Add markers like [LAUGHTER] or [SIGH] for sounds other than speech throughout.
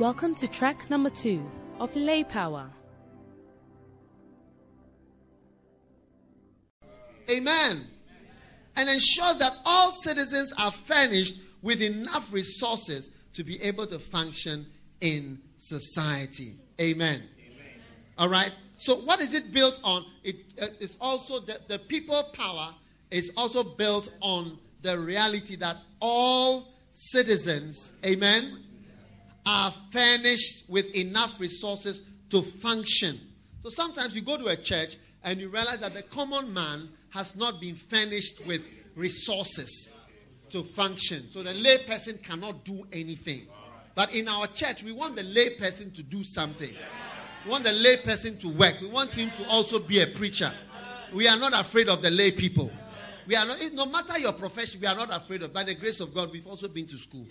Welcome to track number two of Lay Power. Amen. And ensures that all citizens are furnished with enough resources to be able to function in society. Amen. Amen. All right. So, what is it built on? It uh, also the, the people power is also built on the reality that all citizens, amen, are furnished with enough resources to function. So sometimes you go to a church and you realize that the common man has not been furnished with resources to function. So the lay person cannot do anything. But in our church, we want the lay person to do something. We want the lay person to work. We want him to also be a preacher. We are not afraid of the lay people. We are not, no matter your profession, we are not afraid of. By the grace of God, we've also been to school.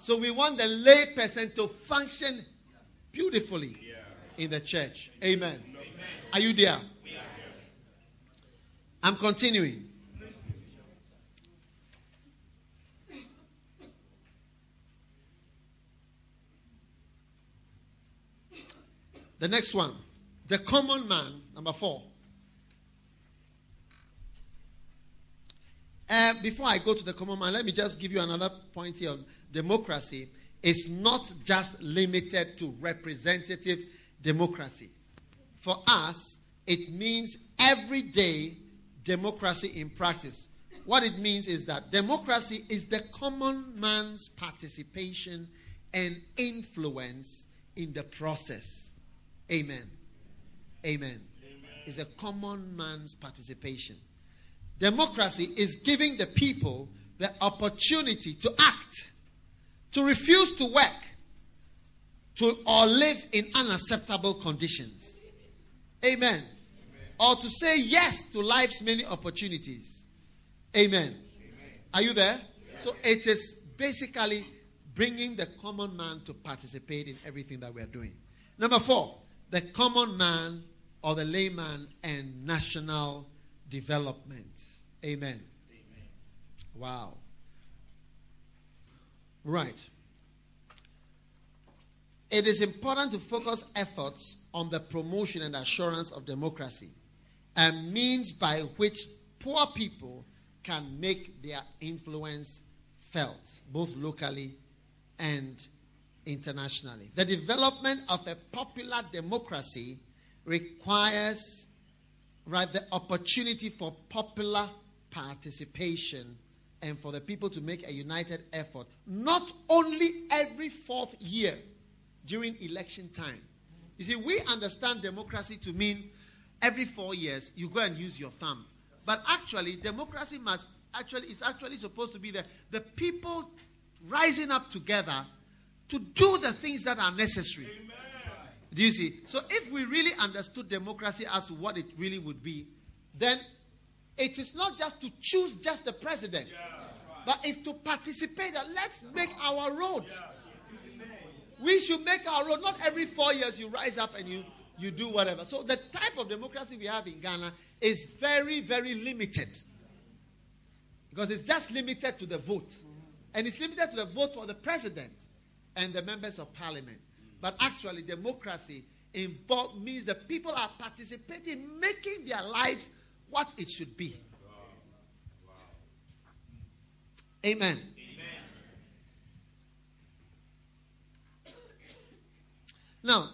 So we want the lay person to function beautifully in the church. Amen. Are you there? I'm continuing. The next one, the common man, number four. Uh, before I go to the common man, let me just give you another point here democracy. is not just limited to representative democracy. For us, it means everyday democracy in practice. What it means is that democracy is the common man's participation and influence in the process. Amen. Amen. Amen. It's a common man's participation. Democracy is giving the people the opportunity to act, to refuse to work, to or live in unacceptable conditions. Amen. Amen. Or to say yes to life's many opportunities. Amen. Amen. Are you there? Yes. So it is basically bringing the common man to participate in everything that we are doing. Number four, the common man or the layman and national development. Amen. Amen. Wow. Right. It is important to focus efforts on the promotion and assurance of democracy and means by which poor people can make their influence felt, both locally and internationally. The development of a popular democracy requires right, the opportunity for popular participation and for the people to make a united effort, not only every fourth year during election time. You see, we understand democracy to mean every four years you go and use your thumb. But actually, democracy must actually is actually supposed to be the, the people rising up together to do the things that are necessary. Amen. Do you see? So if we really understood democracy as what it really would be, then it is not just to choose just the president, yeah, right. but it's to participate. That Let's make our roads. Yeah. We should make our road. Not every four years you rise up and you, you do whatever. So the type of democracy we have in Ghana is very, very limited. Because it's just limited to the vote. And it's limited to the vote for the president and the members of parliament. But actually, democracy involved means the people are participating, making their lives what it should be. Amen. Amen. Now,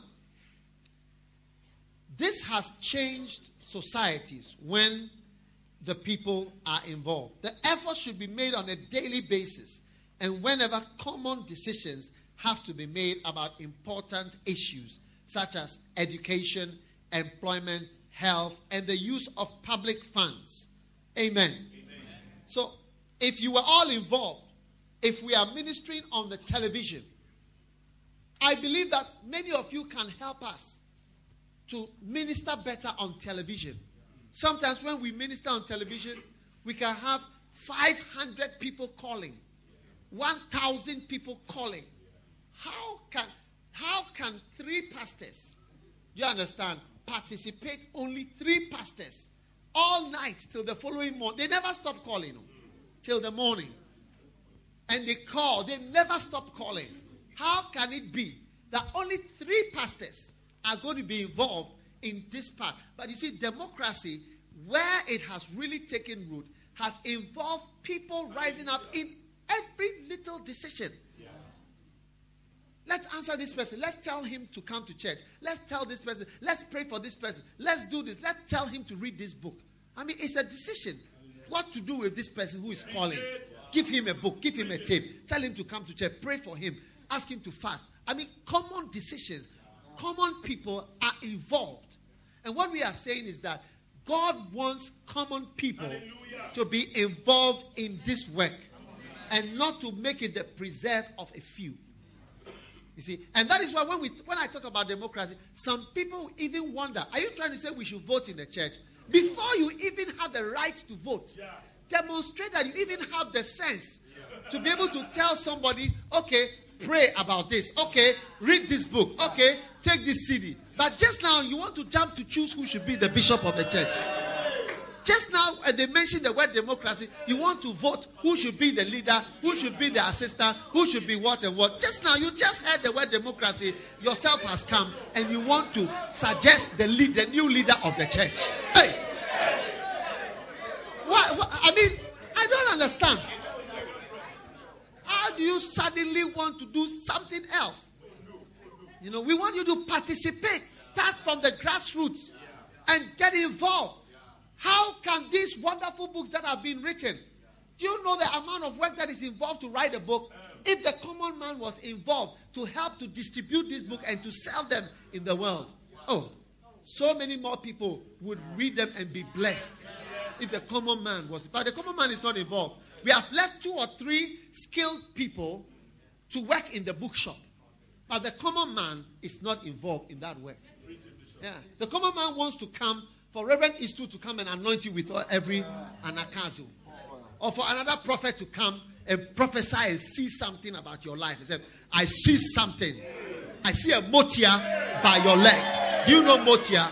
this has changed societies when the people are involved. The effort should be made on a daily basis and whenever common decisions have to be made about important issues such as education, employment, health, and the use of public funds. Amen. Amen. So, if you were all involved, if we are ministering on the television, I believe that many of you can help us to minister better on television. Sometimes when we minister on television, we can have 500 people calling, 1,000 people calling. How can, how can three pastors, you understand, participate only three pastors all night till the following morning. They never stop calling till the morning. And they call, they never stop calling. how can it be that only three pastors are going to be involved in this part? But you see, democracy, where it has really taken root, has involved people rising up in every little decision. Let's answer this person. Let's tell him to come to church. Let's tell this person. Let's pray for this person. Let's do this. Let's tell him to read this book. I mean, it's a decision. What to do with this person who is calling. Give him a book. Give him a tape. Tell him to come to church. Pray for him. Ask him to fast. I mean, common decisions. Common people are involved. And what we are saying is that God wants common people to be involved in this work and not to make it the preserve of a few. You see, and that is why when we when I talk about democracy, some people even wonder: Are you trying to say we should vote in the church before you even have the right to vote? Yeah. Demonstrate that you even have the sense yeah. to be able to tell somebody, okay, pray about this. Okay, read this book. Okay, take this CD. But just now you want to jump to choose who should be the bishop of the church. Just now, uh, they mentioned the word democracy. You want to vote who should be the leader, who should be the assistant, who should be what and what. Just now, you just heard the word democracy. Yourself has come, and you want to suggest the lead, the new leader of the church. Hey, what, what? I mean, I don't understand. How do you suddenly want to do something else? You know, we want you to participate. Start from the grassroots and get involved. How can these wonderful books that have been written, do you know the amount of work that is involved to write a book? If the common man was involved to help to distribute this book and to sell them in the world, oh, so many more people would read them and be blessed if the common man was. But the common man is not involved. We have left two or three skilled people to work in the bookshop. But the common man is not involved in that work. Yeah. The common man wants to come for Reverend Eastwood to come and anoint you with every anagkazo. Or for another prophet to come and prophesy and see something about your life. He said, I see something. I see a motia by your leg. Do you know motia?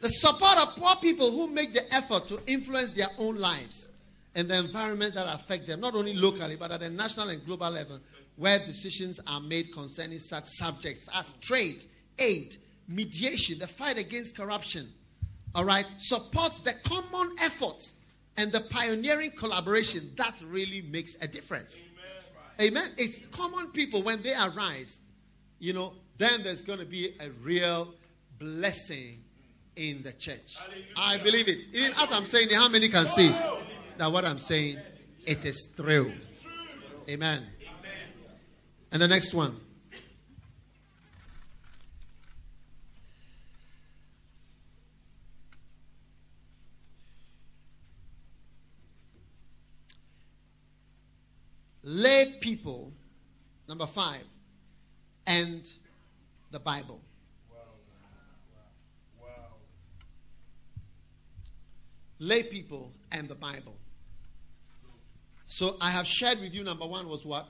The support of poor people who make the effort to influence their own lives and the environments that affect them, not only locally, but at the national and global level, where decisions are made concerning such subjects as trade, aid, mediation, the fight against corruption, all right, supports the common efforts and the pioneering collaboration that really makes a difference. Amen. Amen. It's common people when they arise, you know, then there's going to be a real blessing in the church. Hallelujah. I believe it. Even as I'm saying it, how many can see? That what I'm saying, it is true. Amen. And the next one. Lay people, number five, and the Bible. Lay people and the Bible. So I have shared with you number one was what?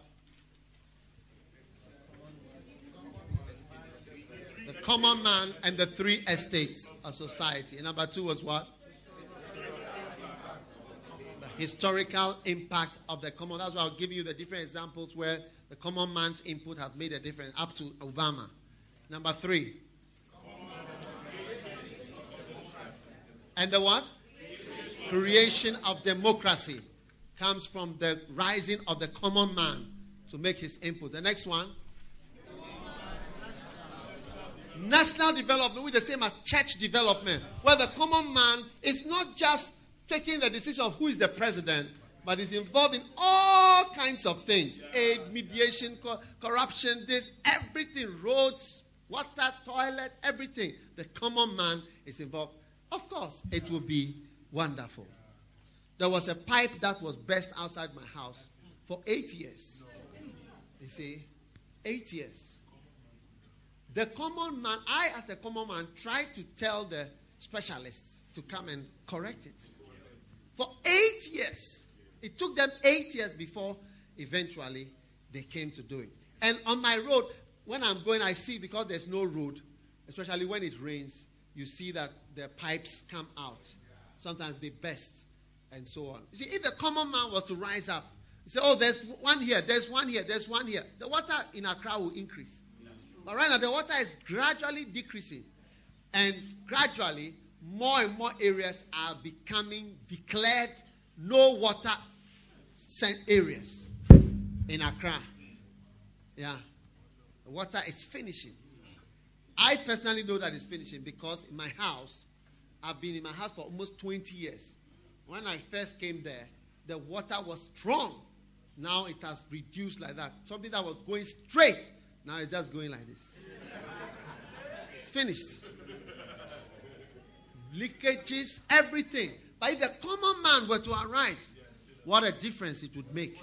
The common man and the three estates of society. And number two was what? The historical impact of the common. That's why I'll give you the different examples where the common man's input has made a difference up to Obama. Number three. And the what? Creation of democracy comes from the rising of the common man to make his input. The next one. National development, with the same as church development, where the common man is not just taking the decision of who is the president, but is involved in all kinds of things aid, mediation, co- corruption, this, everything, roads, water, toilet, everything. The common man is involved. Of course, it will be wonderful. There was a pipe that was burst outside my house for eight years. You see, eight years. The common man, I as a common man, tried to tell the specialists to come and correct it. For eight years. It took them eight years before eventually they came to do it. And on my road, when I'm going, I see because there's no road, especially when it rains, you see that the pipes come out. Sometimes they burst and so on. You see, if the common man was to rise up, say, oh, there's one here, there's one here, there's one here, the water in Accra will increase. But right now, the water is gradually decreasing. And gradually, more and more areas are becoming declared no water areas in Accra. Yeah. The water is finishing. I personally know that it's finishing because in my house, I've been in my house for almost 20 years. When I first came there, the water was strong. Now it has reduced like that. Something that was going straight, now it's just going like this. It's finished. Leakages, everything. But if the common man were to arise, what a difference it would make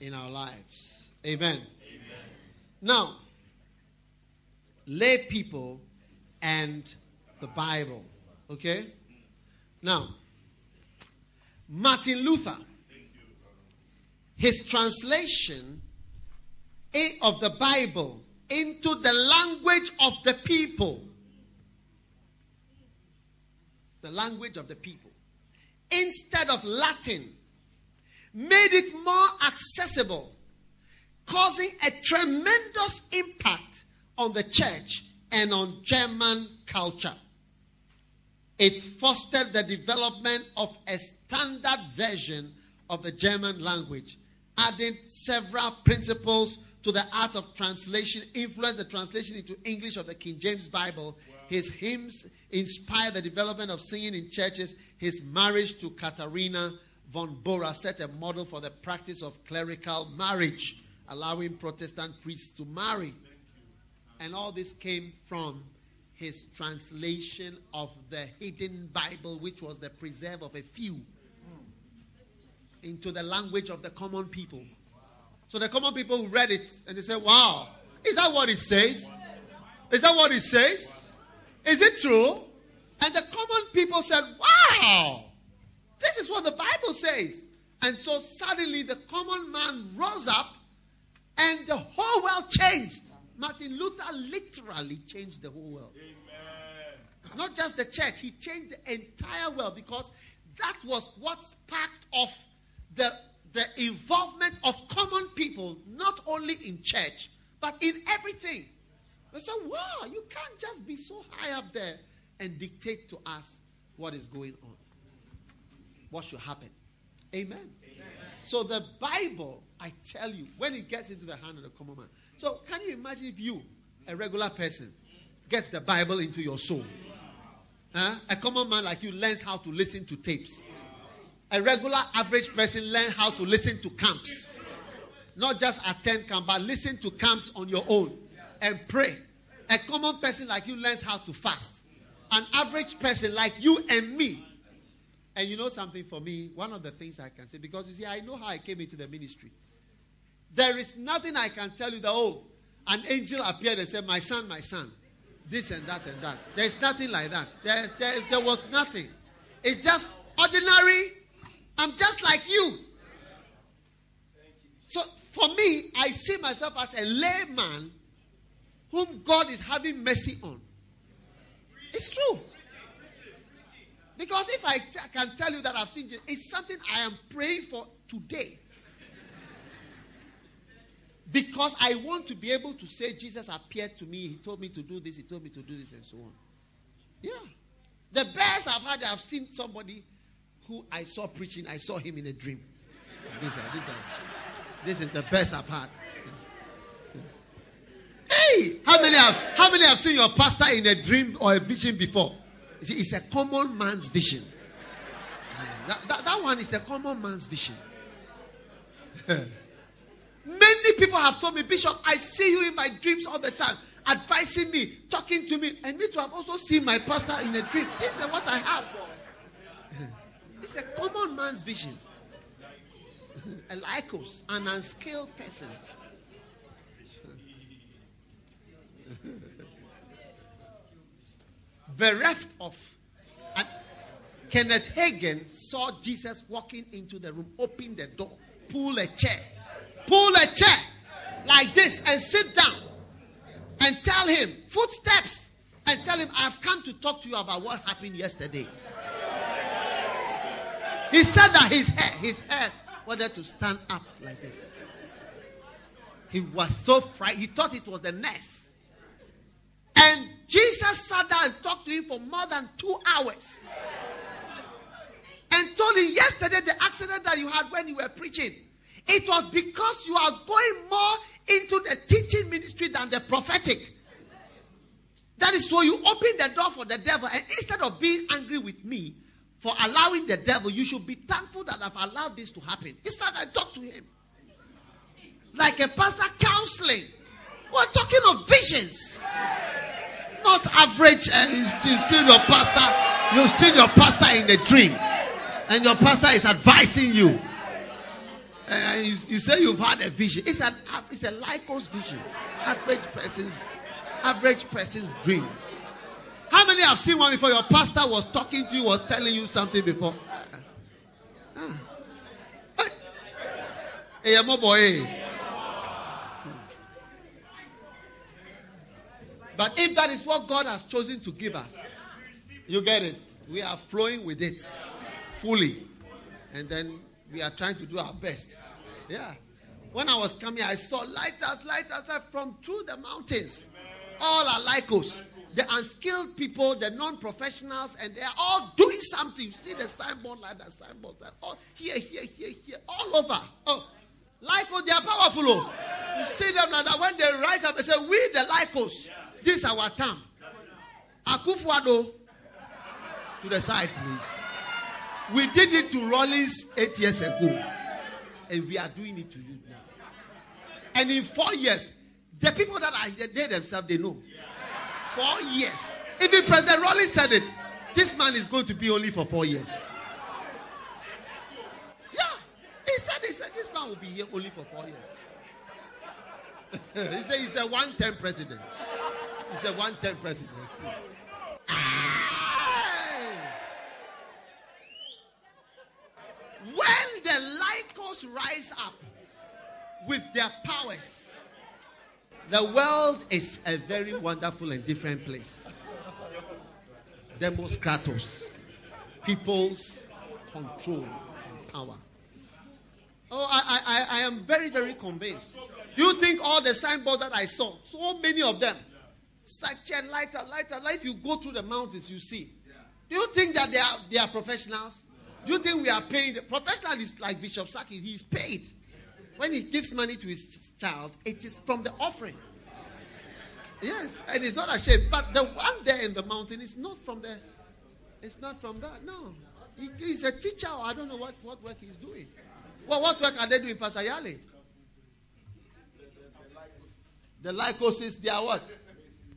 in our lives. Amen. Amen. Now, lay people and the Bible. Okay? Now, Martin Luther, his translation of the Bible into the language of the people. The language of the people. Instead of Latin, made it more accessible, causing a tremendous impact on the church and on German culture. It fostered the development of a standard version of the German language, adding several principles to the art of translation, influenced the translation into English of the King James Bible. Wow. His hymns inspired the development of singing in churches. His marriage to Katharina von Bora set a model for the practice of clerical marriage, allowing Protestant priests to marry. And all this came from his translation of the hidden Bible, which was the preserve of a few, into the language of the common people. So the common people read it and they said, Wow, is that what it says? Is that what it says? Is it true? And the common people said, Wow, this is what the Bible says. And so suddenly the common man rose up and the whole world changed. Martin Luther literally changed the whole world. Amen. Not just the church, he changed the entire world because that was what sparked off the the involvement of common people, not only in church, but in everything. They said, wow, you can't just be so high up there and dictate to us what is going on, what should happen. Amen. Amen. So the Bible, I tell you, when it gets into the hand of the common man. So can you imagine if you, a regular person, gets the Bible into your soul? Huh? A common man like you learns how to listen to tapes a regular average person learns how to listen to camps. Not just attend camp, but listen to camps on your own and pray. A common person like you learns how to fast. An average person like you and me. And you know something for me, one of the things I can say, because you see, I know how I came into the ministry. There is nothing I can tell you that, oh, an angel appeared and said, My son, my son, this and that and that. There's nothing like that. There, there, there was nothing. It's just ordinary I'm just like you. So for me, I see myself as a layman whom God is having mercy on. It's true. Because if I t- can tell you that I've seen Jesus, it's something I am praying for today. Because I want to be able to say, Jesus appeared to me, he told me to do this, he told me to do this, and so on. Yeah. The best I've had, I've seen somebody who I saw preaching, I saw him in a dream. This, this, this is the best I've had. Hey, how many have how many have seen your pastor in a dream or a vision before? See, it's a common man's vision. That, that, that one is a common man's vision. [LAUGHS] Many people have told me, Bishop, I see you in my dreams all the time, advising me, talking to me, and me to have also seen my pastor in a dream. This is what I have. [LAUGHS] It's a common man's vision. [LAUGHS] a lycos, an unskilled person. [LAUGHS] Bereft of. And Kenneth Hagin saw Jesus walking into the room, open the door, pull a chair, pull a chair like this, and sit down and tell him, footsteps. and tell him, I've come to talk to you about what happened yesterday. He said that his hair, his hair wanted to stand up like this. He was so frightened. He thought it was the nurse. And Jesus sat down and talked to him for more than two hours. And told him yesterday the accident that you had when you were preaching. It was because you are going more into the teaching ministry than the prophetic. That is why you open the door for the devil. And instead of being angry with me for allowing the devil, you should be thankful that I've allowed this to happen. Instead, I talk to him. Like a pastor counseling. We're talking of visions. Not average. Uh, you've seen your pastor. You've seen your pastor in a dream. And your pastor is advising you. Uh, you, you, say you've had a vision. It's an it's a Lycos vision. Average person's average person's dream. How many have seen one before? Your pastor was talking to you, was telling you something before. Ah. Hey, my boy. But if that is what God has chosen to give us, you get it. We are flowing with it fully. And then we are trying to do our best. Yeah. When I was coming, I saw lighters, lighters light from through the mountains. All are Lycos. The unskilled people, the non-professionals, and they are all doing something. You see the signboard like that, signboard, like, oh, here, here, here, here, all over. Oh, Lycos, they are powerful. Oh. You see them like that. When they rise up, they say, we the Lycos. This is our time. Akufo-Addo, to the side, please. We did it to Rawlings eight years ago and we are doing it to you now. And in four years, the people that are here, they themselves they know. Four years. Even President Rawlings said it. This man is going to be only for four years. Yeah. He said, he said, this man will be here only for four years. [LAUGHS] he said he's a one-term president. He's a one-term president. When the Rise up with their powers, the world is a very wonderful and different place. Demos Kratos, people's control and power. Oh, I, I, I am very, very convinced. You think all the signboards that I saw, so many of them, such a lighter, lighter, light. You go through the mountains, you see. Do you think that they are, they are professionals? Do you think we are paying? The professional is like Bishop Saki. He is paid. When he gives money to his child, it is from the offering. Yes, and it's not a shame. But the one there in the mountain is not from the. It's not from that. No, he, he's a teacher. I don't know what, what work he's doing. Well, what work are they doing, Pastor Yale? The Lycoses, they are what?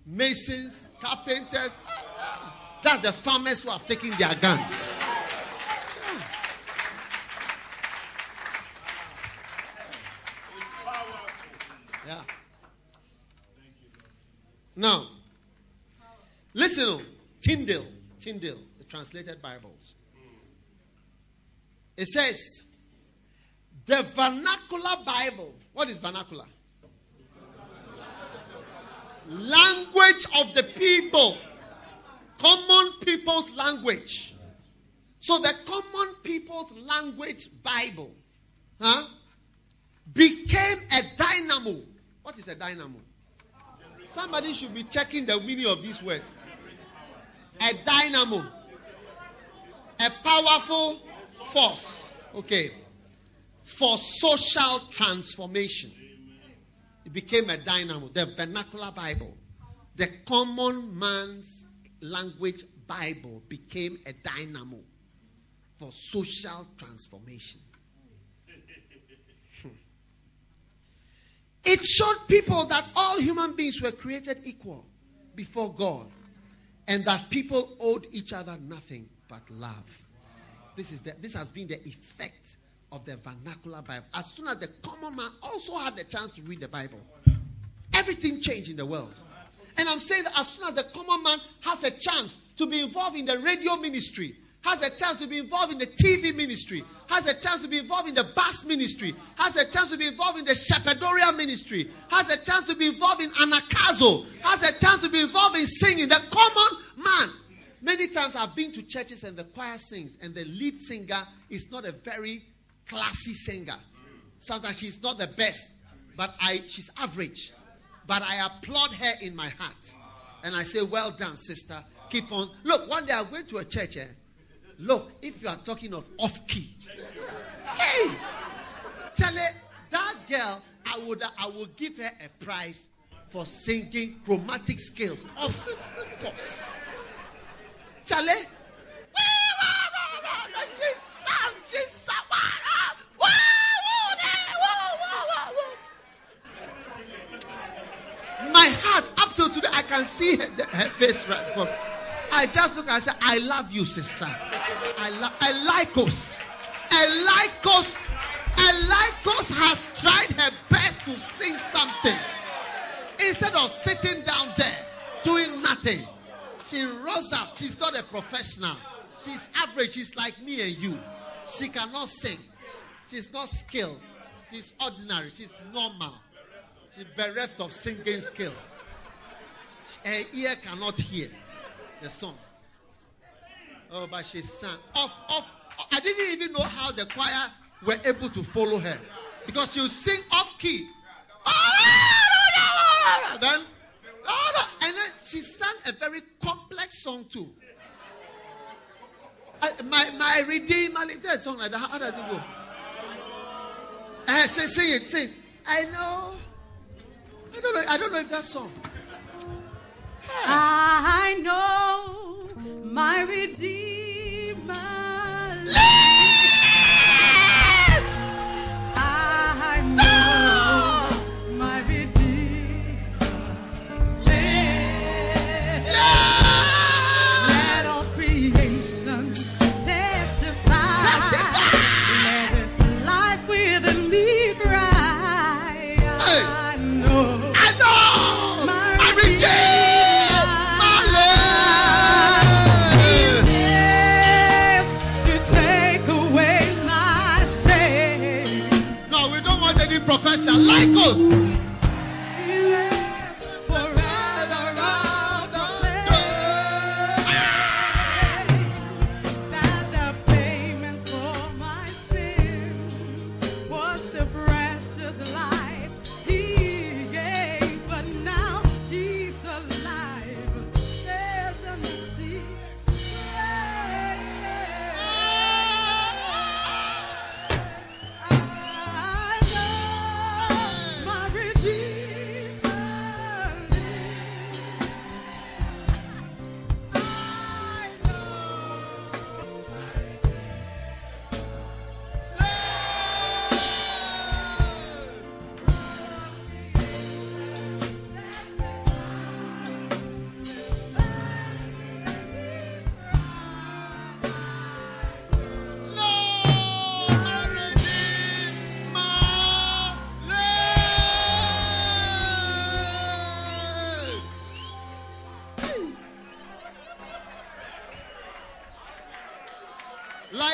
Masons, carpenters. Ah, ah. That's the farmers who have taken their guns. Yeah. Now, listen, oh, Tyndale, Tyndale, the translated Bibles. It says, the vernacular Bible. What is vernacular? Language of the people. Common people's language. So the common people's language Bible huh, became a dynamo what is a dynamo? Somebody should be checking the meaning of these words. A dynamo. A powerful force. Okay. For social transformation. It became a dynamo. The vernacular Bible. The common man's language Bible became a dynamo for social transformation. It showed people that all human beings were created equal before God and that people owed each other nothing but love. This, is the, this has been the effect of the vernacular Bible. As soon as the common man also had the chance to read the Bible, everything changed in the world. And I'm saying that as soon as the common man has a chance to be involved in the radio ministry, has a chance to be involved in the TV ministry, has a chance to be involved in the bus ministry, has a chance to be involved in the shepherdorial ministry, has a chance to be involved in anagkazo, has a chance to be involved in singing. The common man. Many times I've been to churches and the choir sings, and the lead singer is not a very classy singer. Sometimes she's not the best, but I she's average. But I applaud her in my heart. And I say, Well done, sister. Keep on. Look, one day I went to a church. Eh? Look, if you are talking of off key, hey, Charlie, that girl, I would I would give her a prize for singing chromatic scales. Of course. Charlie. My heart, up till today, I can see her, her face right from. I just look and say, I love you, sister. I love Elikos. Elikos. Elikos has tried her best to sing something. Instead of sitting down there doing nothing, she rose up. She's not a professional. She's average. She's like me and you. She cannot sing. She's not skilled. She's ordinary. She's normal. She's bereft of singing skills. Her ear cannot hear the song. Oh, but she sang off, off. I didn't even know how the choir were able to follow her because she would sing off key. Then, and then she sang a very complex song too. I, my my redeemer, there's a song like that. How does it go? Uh, say, sing it, sing. I know. I don't know. I don't know if that song. I know my Redeemer.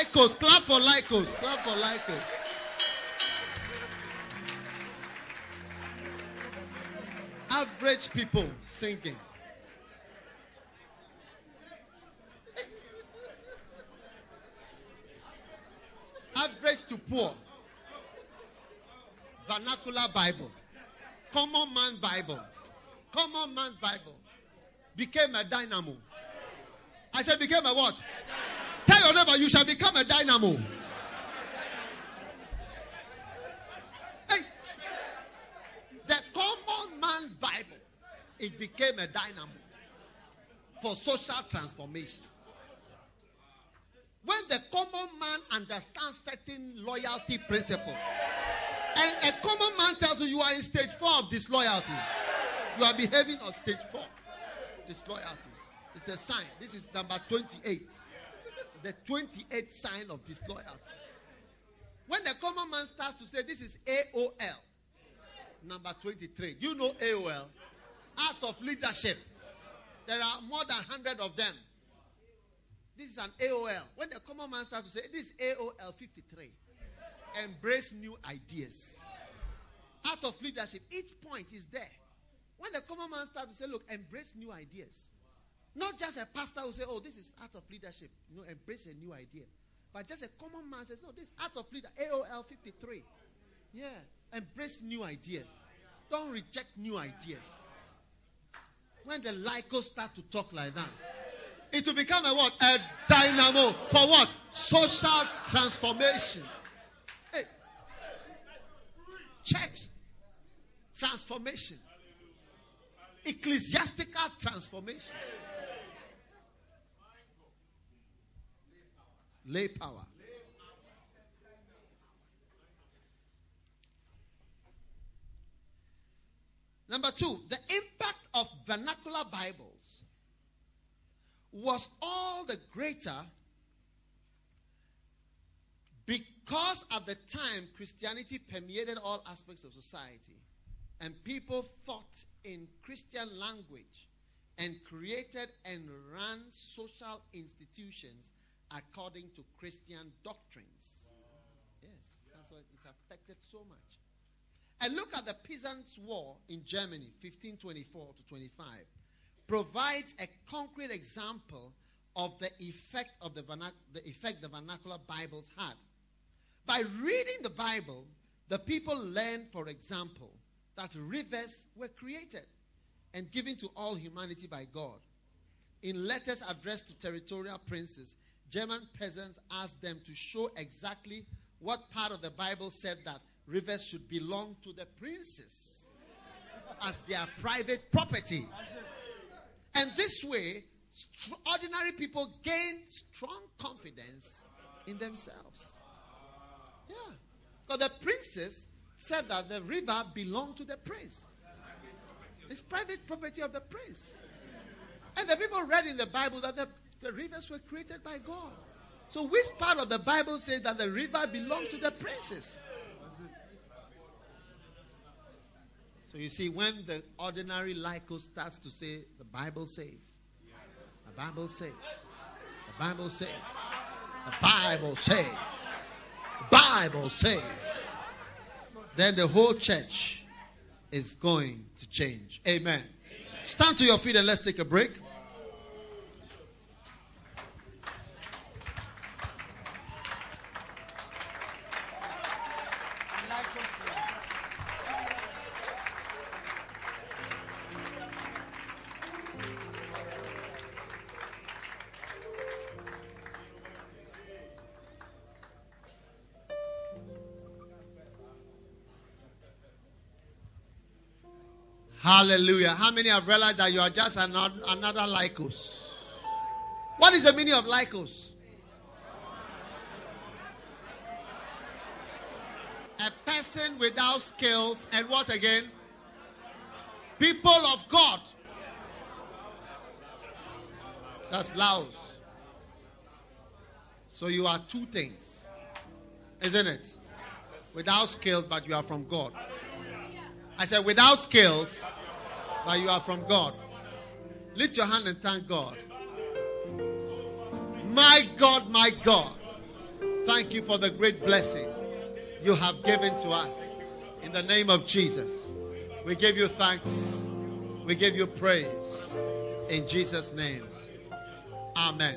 Lycos, clap for Lycos, clap for Lycos. Average people singing. Average to poor. Vernacular Bible. Common man Bible. Common man Bible. Became a dynamo. I said, became a what? Tell your neighbor, you shall become a dynamo. Hey. The common man's Bible, it became a dynamo for social transformation. When the common man understands certain loyalty principles, and a common man tells you you are in stage four of disloyalty, you are behaving on stage four disloyalty. It's a sign. This is number 28. The 28th sign of disloyalty. When the common man starts to say this is AOL, number 23. Do you know AOL? Art of leadership. There are more than 100 of them. This is an AOL. When the common man starts to say this is AOL 53, embrace new ideas. Art of leadership. Each point is there. When the common man starts to say, look, embrace new ideas. Not just a pastor who say, "Oh, this is art of leadership," you know, embrace a new idea, but just a common man says, "No, this is art of leader." AOL fifty three, yeah, embrace new ideas. Don't reject new ideas. When the lycos start to talk like that, it will become a what? A dynamo for what? Social transformation. Hey, church transformation, ecclesiastical transformation. Lay power. Number two, the impact of vernacular Bibles was all the greater because at the time Christianity permeated all aspects of society and people thought in Christian language and created and ran social institutions according to Christian doctrines. Yes, that's why it affected so much. And look at the Peasants' War in Germany, 1524 to 25, provides a concrete example of the effect of the, vernac- the effect the vernacular Bibles had. By reading the Bible, the people learned, for example, that rivers were created and given to all humanity by God. In letters addressed to territorial princes, German peasants asked them to show exactly what part of the Bible said that rivers should belong to the princes as their private property. And this way, ordinary people gain strong confidence in themselves. Yeah. Because the princes said that the river belonged to the prince. It's private property of the prince. And the people read in the Bible that the, the rivers were created by God. So which part of the Bible says that the river belongs to the princes? So you see, when the ordinary Lyco starts to say, the Bible says, the Bible says, the Bible says, the Bible says, the Bible says, then the whole church is going to change. Amen. Stand to your feet and let's take a break. Hallelujah. How many have realized that you are just another, Lycos? What is the meaning of Lycos? A person without skills and what again? People of God. That's Laos. So you are two things, isn't it? Without skills, but you are from God. I said, without skills, but you are from God. Lift your hand and thank God. My God, my God, thank you for the great blessing you have given to us. In the name of Jesus, we give you thanks. We give you praise. In Jesus' name, amen.